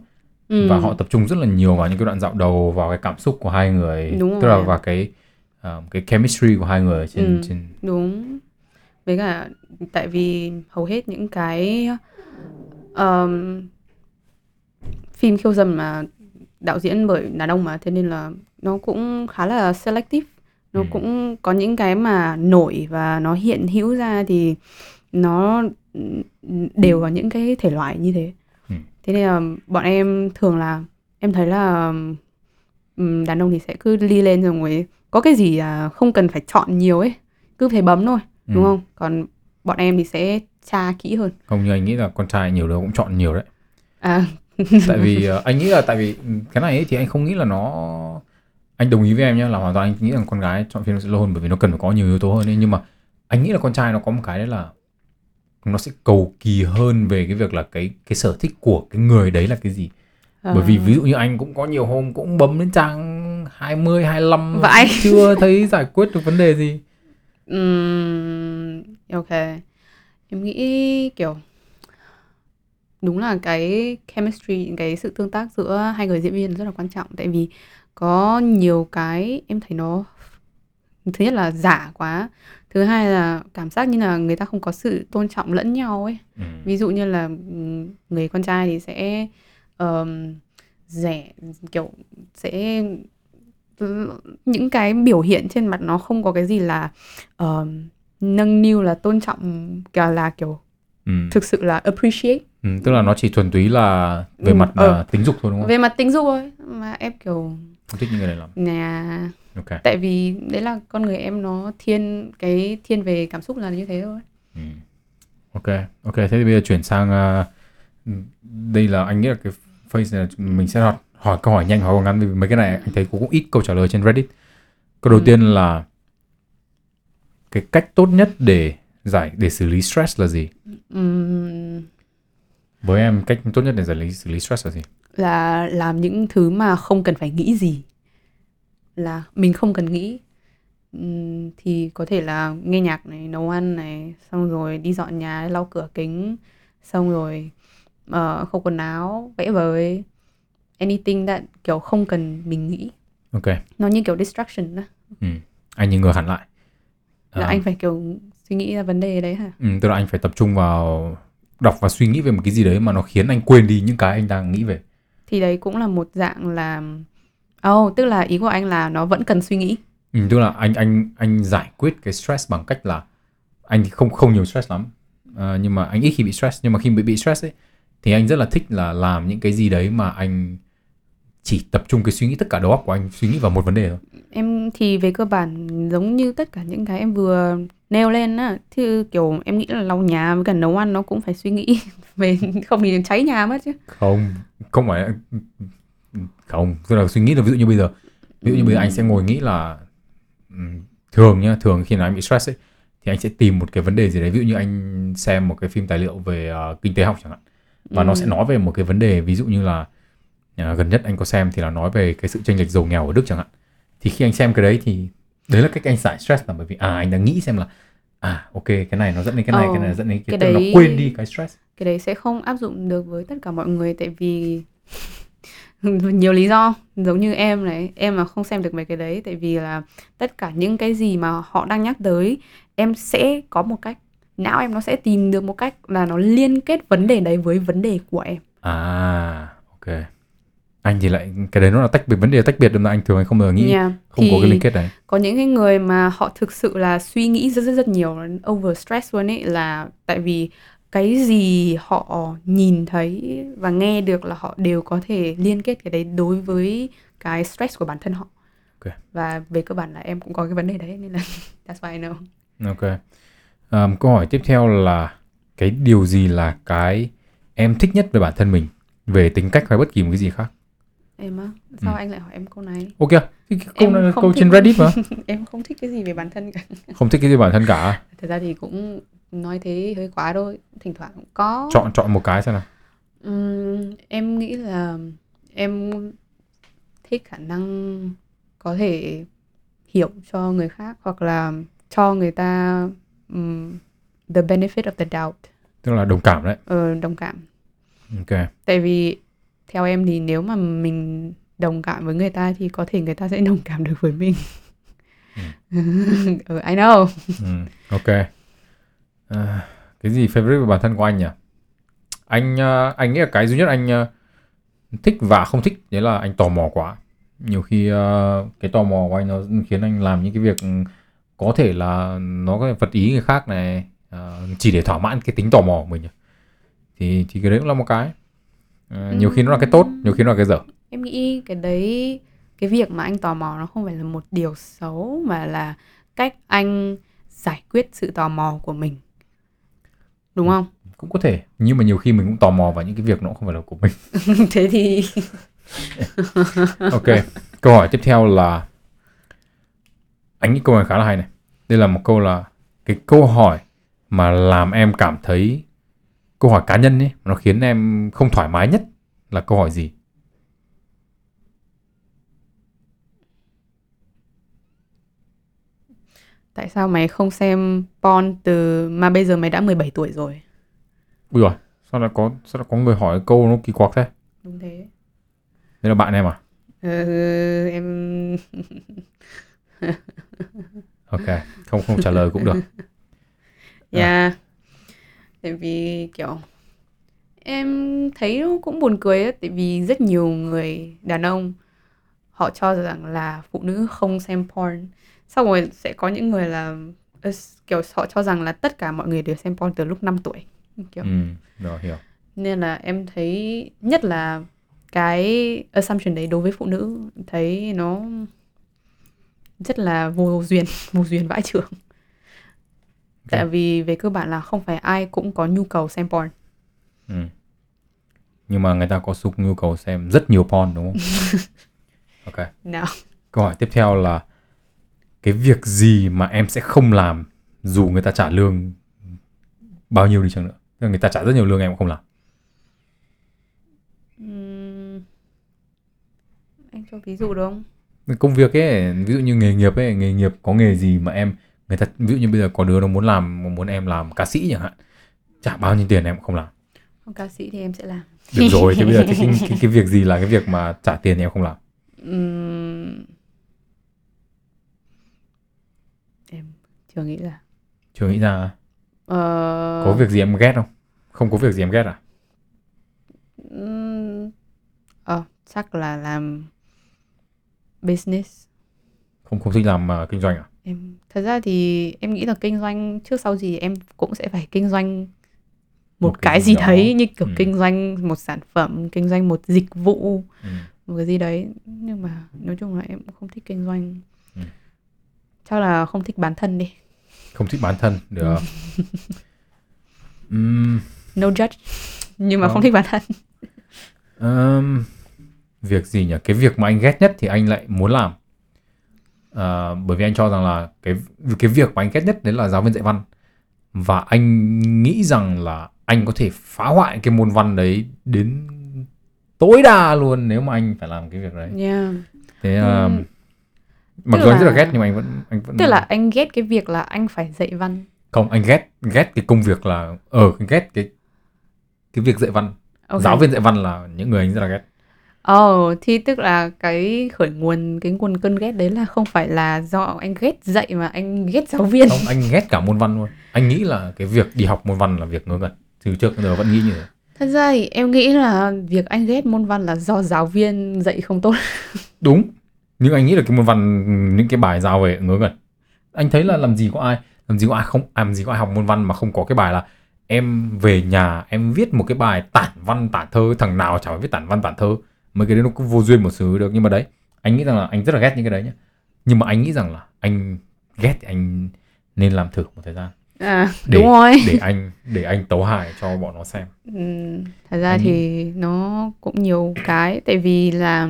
ừ. và họ tập trung rất là nhiều vào những cái đoạn dạo đầu vào cái cảm xúc của hai người Đúng tức là vào cái um, cái chemistry của hai người trên Ừ. trên đúng với cả tại vì hầu hết những cái um, phim khiêu dâm mà đạo diễn bởi đàn ông mà thế nên là nó cũng khá là selective nó Ừ. cũng có những cái mà nổi và nó hiện hữu ra thì nó đều vào những cái thể loại như thế Ừ. thế nên là bọn em thường là em thấy là đàn ông thì sẽ cứ đi lên rồi có cái gì à, không cần phải chọn nhiều ấy cứ phải bấm thôi Ừ. đúng không? Còn bọn em thì sẽ tra kỹ hơn. Không như anh nghĩ là con trai nhiều đứa cũng chọn nhiều đấy. À. Tại vì ờ, anh nghĩ là tại vì cái này ấy thì anh không nghĩ là nó anh đồng ý với em nhé là hoàn toàn anh nghĩ rằng con gái chọn phim sẽ lâu hơn bởi vì nó cần phải có nhiều yếu tố hơn ấy. nhưng mà anh nghĩ là con trai nó có một cái đấy là nó sẽ cầu kỳ hơn về cái việc là cái cái sở thích của cái người đấy là cái gì. Bởi vì ví dụ như anh cũng có nhiều hôm cũng bấm đến trang 20, 25 Vậy? chưa thấy giải quyết được vấn đề gì Ừm, ok. Em nghĩ kiểu đúng là cái chemistry cái sự tương tác giữa hai người diễn viên rất là quan trọng. Tại vì có nhiều cái em thấy nó thứ nhất là giả quá. Thứ hai là cảm giác như là người ta không có sự tôn trọng lẫn nhau ấy. Ví dụ như là ừm, người con trai thì sẽ ờm, rẻ kiểu sẽ những cái biểu hiện trên mặt nó không có cái gì là ờm, nâng niu là tôn trọng kiểu là kiểu Ừ. thực sự là appreciate Ừ, tức là nó chỉ thuần túy là về Ừ, mặt là tính dục thôi đúng không? về mặt tính dục thôi mà em kiểu Không thích những người này lắm. nhà Ok. tại vì đấy là con người em nó thiên cái thiên về cảm xúc là như thế thôi Ừ. Ok, ok. Thế thì bây giờ chuyển sang à, đây là anh nghĩ là cái phase này là mình sẽ hỏi, hỏi câu hỏi nhanh hỏi câu ngắn vì mấy cái này anh thấy cũng ít câu trả lời trên Reddit. Câu đầu Ừ. tiên là cái cách tốt nhất để giải để xử lý stress là gì? Ừm, Với em cách tốt nhất để giải lý xử lý stress là gì? là làm những thứ mà không cần phải nghĩ gì là mình không cần nghĩ thì có thể là nghe nhạc này nấu ăn này xong rồi đi dọn nhà lau cửa kính xong rồi ờ, khâu quần áo vẽ vời anything that kiểu không cần mình nghĩ Ok. nó như kiểu distraction đó Ừ. Anh như ngược hẳn lại. là À, anh phải kiểu suy nghĩ ra vấn đề đấy hả Ừ, tức là anh phải tập trung vào đọc và suy nghĩ về một cái gì đấy mà nó khiến anh quên đi những cái anh đang nghĩ về. thì đấy cũng là một dạng là oh tức là ý của anh là nó vẫn cần suy nghĩ Ừ, tức là anh anh anh giải quyết cái stress bằng cách là anh thì không không nhiều stress lắm Ờ, nhưng mà anh ít khi bị stress nhưng mà khi bị bị stress ấy thì anh rất là thích là làm những cái gì đấy mà anh chỉ tập trung cái suy nghĩ tất cả đầu óc của anh suy nghĩ vào một vấn đề thôi. Em thì về cơ bản giống như tất cả những cái em vừa nêu lên á thì kiểu em nghĩ là lau nhà với cả nấu ăn nó cũng phải suy nghĩ về không thì cháy nhà mất chứ. Không không phải không tức là suy nghĩ là ví dụ như bây giờ ví dụ như bây giờ anh sẽ ngồi nghĩ là ừm, thường nhá thường khi nào anh bị stress ấy thì anh sẽ tìm một cái vấn đề gì đấy. Ví dụ như anh xem một cái phim tài liệu về ờ, kinh tế học chẳng hạn và nó sẽ nói về một cái vấn đề ví dụ như là à, gần nhất anh có xem thì là nói về cái sự chênh lệch giàu nghèo ở Đức chẳng hạn. Thì khi anh xem cái đấy thì đấy là cách anh giải stress là bởi vì à anh đang nghĩ xem là à ok cái này nó dẫn đến cái này Ờ, cái này dẫn đến cái, cái đấy- nó quên đi cái stress. cái đấy sẽ không áp dụng được với tất cả mọi người tại vì nhiều lý do. Giống như em này em mà không xem được mấy cái đấy tại vì là tất cả những cái gì mà họ đang nhắc tới em sẽ có một cách não em nó sẽ tìm được một cách là nó liên kết vấn đề đấy với vấn đề của em. À ok anh thì lại cái đấy nó là tách biệt vấn đề tách biệt nên là anh thường anh không bao giờ nghĩ Nha. không có Thì cái liên kết đấy. có những cái người mà họ thực sự là suy nghĩ rất rất rất nhiều over stress luôn ấy là tại vì cái gì họ nhìn thấy và nghe được là họ đều có thể liên kết cái đấy đối với cái stress của bản thân họ. Ok. và về cơ bản là em cũng có cái vấn đề đấy nên là that's why I know. Ok. Ờm, câu hỏi tiếp theo là cái điều gì là cái em thích nhất về bản thân mình? Về tính cách hay bất kỳ một cái gì khác em á? Sao Ừ. anh lại hỏi em câu này? Ok cái cái câu Em không câu thích- trên Reddit mà. Em không thích cái gì về bản thân cả. Không thích cái gì bản thân cả thật ra thì cũng nói thế hơi quá thôi. Thỉnh thoảng cũng có. Chọn chọn một cái xem nào. Ừm, em nghĩ là em thích khả năng có thể hiểu cho người khác hoặc là cho người ta ừm, the benefit of the doubt. Tức là đồng cảm đấy. Ờ, đồng cảm. Ok. Tại vì theo em thì nếu mà mình đồng cảm với người ta thì có thể người ta sẽ đồng cảm được với mình. Ừ, I know. Ừ, ok. À, cái gì favorite về bản thân của anh nhỉ? Anh ờ, anh nghĩ là cái duy nhất anh ờ, thích và không thích đấy là anh tò mò quá. Nhiều khi ờ, cái tò mò của anh nó khiến anh làm những cái việc có thể là nó có thể vật ý người khác này ờ, chỉ để thỏa mãn cái tính tò mò của mình thì thì cái đấy cũng là một cái Ờ, nhiều khi nó là cái tốt nhiều khi nó là cái dở Em nghĩ cái đấy cái việc mà anh tò mò nó không phải là một điều xấu mà là cách anh giải quyết sự tò mò của mình. Đúng không? cũng có thể nhưng mà nhiều khi mình cũng tò mò vào những cái việc nó không phải là của mình Thế thì ok câu hỏi tiếp theo là anh nghĩ câu này khá là hay này đây là một câu là cái câu hỏi mà làm em cảm thấy câu hỏi cá nhân ấy nó khiến em không thoải mái nhất là câu hỏi gì tại sao mày không xem porn từ mà bây giờ mày đã 17 tuổi rồi? ui rồi sao lại có sao lại có người hỏi câu nó kỳ quặc thế Đúng thế. đây là bạn em à Ừ, em ok không không trả lời cũng được Yeah. Tại vì kiểu em thấy cũng buồn cười ấy, tại vì rất nhiều người đàn ông họ cho rằng là phụ nữ không xem porn. Xong rồi sẽ có những người là kiểu họ cho rằng là tất cả mọi người đều xem porn từ lúc 5 tuổi. Kiểu ừ, rồi hiểu nên là em thấy nhất là cái assumption đấy đối với phụ nữ thấy nó rất là vô duyên, vô duyên vãi chưởng. Tại vì về cơ bản là không phải ai cũng có nhu cầu xem porn. ừ. nhưng mà người ta có sục nhu cầu xem rất nhiều porn đúng không ok Nào. câu hỏi tiếp theo là cái việc gì mà em sẽ không làm dù người ta trả lương bao nhiêu đi chăng nữa Tức là người ta trả rất nhiều lương em cũng không làm Ừm, Anh cho ví dụ được không? công việc ấy ví dụ như nghề nghiệp ấy nghề nghiệp có nghề gì mà em người ta ví dụ như bây giờ có đứa nó muốn làm muốn em làm ca sĩ chẳng hạn trả bao nhiêu tiền em cũng không làm. Không ca sĩ thì em sẽ làm. được rồi thế bây giờ cái, cái, cái, cái việc gì là cái việc mà trả tiền em không làm? Em chưa nghĩ ra. chưa nghĩ ra Ờ, có việc gì em ghét không? Không có việc gì em ghét à? Ờ, chắc là làm business. không không thích làm uh, kinh doanh à Em thật ra thì em nghĩ là kinh doanh trước sau gì em cũng sẽ phải kinh doanh một, Một cái gì đó. đấy như kiểu Ừ. kinh doanh một sản phẩm, kinh doanh một dịch vụ, ừ. một cái gì đấy. Nhưng mà nói chung là em cũng không thích kinh doanh. Ừ. Chắc là không thích bán thân đi. không thích bản thân được Ừm, No judge. Nhưng mà Không. không thích bán thân. ừm, việc gì nhỉ cái việc mà anh ghét nhất thì anh lại muốn làm À, bởi vì anh cho rằng là cái cái việc mà anh ghét nhất đấy là giáo viên dạy văn và anh nghĩ rằng là anh có thể phá hoại cái môn văn đấy đến tối đa luôn nếu mà anh phải làm cái việc đấy Yeah. thế uh, Ừm, mặc tức dù anh rất là là- ghét nhưng mà anh vẫn anh vẫn Tức là anh ghét cái việc là anh phải dạy văn. không anh ghét ghét cái công việc là ờ anh ghét cái cái việc dạy văn Ok. giáo viên dạy văn là những người anh rất là ghét Ồ, thì tức là cái khởi nguồn cái nguồn cơn ghét đấy là không phải là do anh ghét dạy mà anh ghét giáo viên. không anh ghét cả môn văn luôn. Anh nghĩ là cái việc đi học môn văn là việc ngớ ngẩn. Từ trước đến giờ vẫn nghĩ như thế. Thật ra thì em nghĩ là việc anh ghét môn văn là do giáo viên dạy không tốt. đúng. Nhưng anh nghĩ là cái môn văn những cái bài giao về ngớ ngẩn. Anh thấy là làm gì có ai làm gì có ai không làm gì có ai học môn văn mà không có cái bài là em về nhà em viết một cái bài tản văn tản thơ thằng nào chả phải viết tản văn tản thơ mấy cái đấy nó cũng vô duyên một thứ được. Nhưng mà đấy anh nghĩ rằng là anh rất là ghét những cái đấy nhá. Nhưng mà anh nghĩ rằng là anh ghét thì anh nên làm thử một thời gian. À, để đúng rồi. để anh để anh tấu hài cho bọn nó xem. Ừm, thật ra Anh thì nó cũng nhiều cái. Tại vì là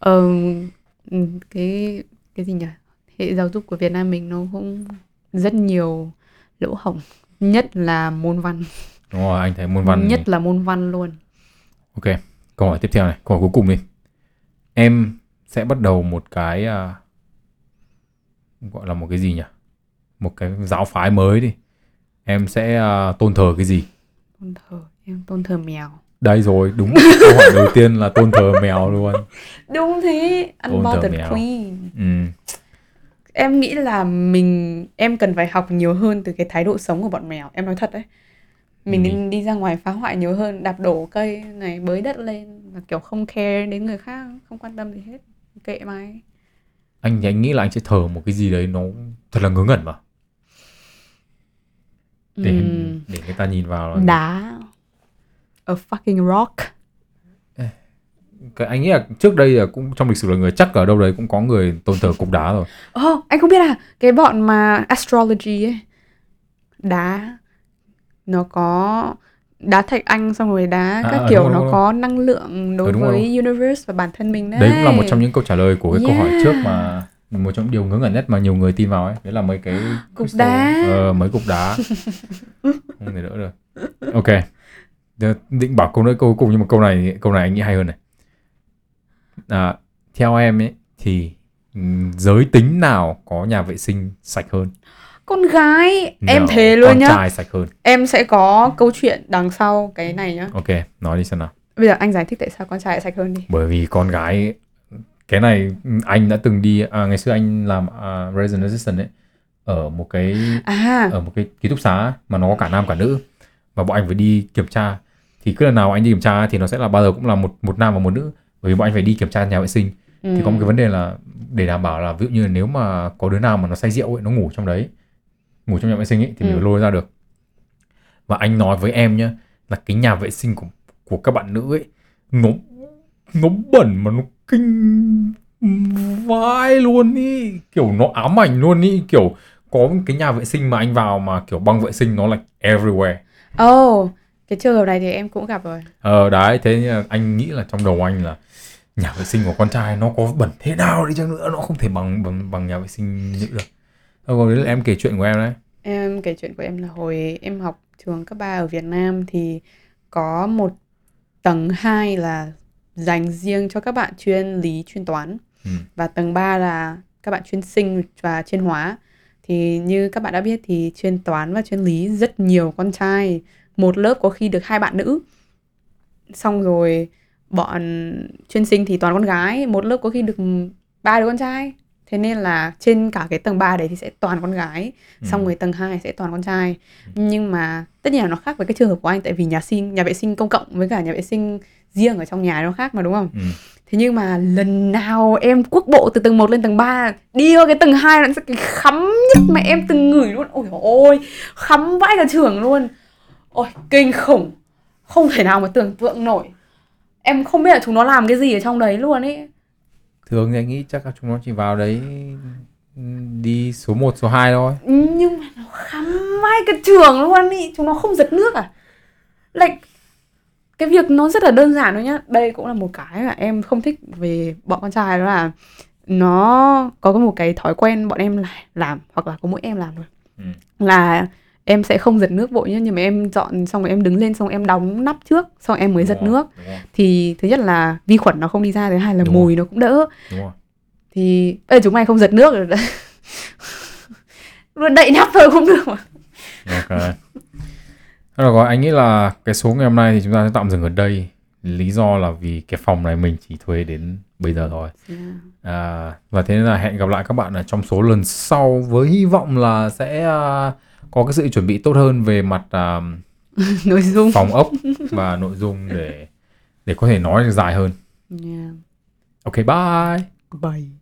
ừm, cái cái gì nhỉ? Hệ giáo dục của Việt Nam mình nó cũng rất nhiều lỗ hổng, nhất là môn văn, đúng rồi anh thấy môn văn nhất là môn văn luôn. ok câu hỏi tiếp theo này câu hỏi cuối cùng đi em sẽ bắt đầu một cái à, gọi là một cái gì nhỉ một cái giáo phái mới đi em sẽ à, tôn thờ cái gì Tôn thờ, em tôn thờ mèo. đây rồi đúng câu hỏi đầu tiên là tôn thờ mèo luôn Đúng thế, Unbothered. Queen. ừ. Em nghĩ là mình em cần phải học nhiều hơn từ cái thái độ sống của bọn mèo. Em nói thật đấy. Mình Ừ. nên đi ra ngoài phá hoại nhiều hơn, đạp đổ cây này, bới đất lên là kiểu không care đến người khác, không quan tâm gì hết. Kệ mày. anh thì anh nghĩ là anh sẽ thờ một cái gì đấy nó thật là ngớ ngẩn mà để Ừm, để người ta nhìn vào là đá. A fucking rock. cái anh nghĩ là trước đây là cũng trong lịch sử là người chắc ở đâu đấy cũng có người tôn thờ cục đá rồi Ồ, anh không biết à, cái bọn mà astrology ấy, đá nó có đá thạch anh xong rồi đá À, các à, kiểu đúng rồi, nó đúng rồi. có năng lượng đối Ừ, đúng rồi, với universe và bản thân mình đấy. đấy cũng là một trong những câu trả lời của cái câu hỏi Yeah. trước mà một trong những điều ngớ ngẩn nhất mà nhiều người tin vào ấy đấy là mấy cái Cục crystal. đá. ờ, mấy cục đá không thể đỡ được ok định bảo câu nữa câu cùng nhưng mà câu này câu này anh nghĩ hay hơn này à, theo em ấy thì ừm, giới tính nào có nhà vệ sinh sạch hơn Con gái, em Nào, thề luôn con nhá. trai sạch hơn Em sẽ có câu chuyện đằng sau cái này nhá. ok nói đi xem nào Bây giờ anh giải thích tại sao con trai lại sạch hơn đi. bởi vì con gái cái này ừ, anh đã từng đi à, ngày xưa anh làm uh, resident assistant ấy ở một cái à ở một cái ký túc xá mà nó có cả nam cả nữ và bọn anh phải đi kiểm tra thì cứ lần nào anh đi kiểm tra thì nó sẽ là bao giờ cũng là một một nam và một nữ bởi vì bọn anh phải đi kiểm tra nhà vệ sinh ừ. thì có một cái vấn đề là để đảm bảo là ví dụ như nếu mà có đứa nào mà nó say rượu ấy nó ngủ trong đấy ngủ trong nhà vệ sinh ấy thì mình Ừ. phải lôi ra được. Và anh nói với em nhá là cái nhà vệ sinh của của các bạn nữ ấy nó nó bẩn mà nó kinh vai luôn ý. Kiểu nó ám ảnh luôn ý. Kiểu có cái nhà vệ sinh mà anh vào mà kiểu băng vệ sinh nó là everywhere. Oh cái trường hợp này thì em cũng gặp rồi. Ờ đấy thế anh nghĩ là trong đầu anh là nhà vệ sinh của con trai nó có bẩn thế nào đi chăng nữa nó không thể bằng bằng, bằng nhà vệ sinh nữ được Ờ, còn đấy là em kể chuyện của em đấy Em kể chuyện của em là hồi em học trường cấp 3 ở Việt Nam thì có một tầng 2 là dành riêng cho các bạn chuyên lý chuyên toán Ừ. và tầng 3 là các bạn chuyên sinh và chuyên hóa. Thì như các bạn đã biết thì chuyên toán và chuyên lý rất nhiều con trai, một lớp có khi được hai bạn nữ. Xong rồi bọn chuyên sinh thì toàn con gái, một lớp có khi được ba đứa con trai. Thế nên là trên cả cái tầng 3 đấy thì sẽ toàn con gái xong Ừ. rồi tầng 2 sẽ toàn con trai. Nhưng mà tất nhiên là nó khác với cái trường hợp của anh tại vì nhà sinh nhà vệ sinh công cộng với cả nhà vệ sinh riêng ở trong nhà nó khác mà đúng không? Ừ. thế nhưng mà lần nào em quốc bộ từ tầng 1 lên tầng 3 đi vào cái tầng 2 nó sẽ cái khắm nhất mà em từng ngửi luôn. Ôi ôi khắm vãi cả trưởng luôn. Ôi kinh khủng. Không thể nào mà tưởng tượng nổi. Em không biết là chúng nó làm cái gì ở trong đấy luôn ấy thường thì anh nghĩ chắc là chúng nó chỉ vào đấy ừ, đi số 1, số 2 thôi. Nhưng mà nó khắm vai cái trường luôn ý chúng nó không giật nước à? Like cái việc nó rất là đơn giản thôi nhá. Đây cũng là một cái mà em không thích về bọn con trai đó là nó có một cái thói quen bọn em là- làm hoặc là có mỗi em làm thôi. Ừ. là em sẽ không giật nước vội nhá nhưng mà em dọn xong rồi em đứng lên xong em đóng nắp trước xong em mới giật Đúng rồi, nước rồi, thì thứ nhất là vi khuẩn nó không đi ra thứ hai là Đúng mùi nó cũng đỡ đúng rồi. thì ê chúng mày không giật nước rồi luôn đậy nắp thôi cũng được mà Ok. Thế là rồi anh nghĩ là cái số ngày hôm nay thì chúng ta sẽ tạm dừng ở đây. Lý do là vì cái phòng này mình chỉ thuê đến bây giờ thôi. À, và thế nên là hẹn gặp lại các bạn ở trong số lần sau với hy vọng là sẽ à, có cái sự chuẩn bị tốt hơn về mặt à, nội dung phòng ốc và nội dung để để có thể nói được dài hơn. yeah. Ok bye. bye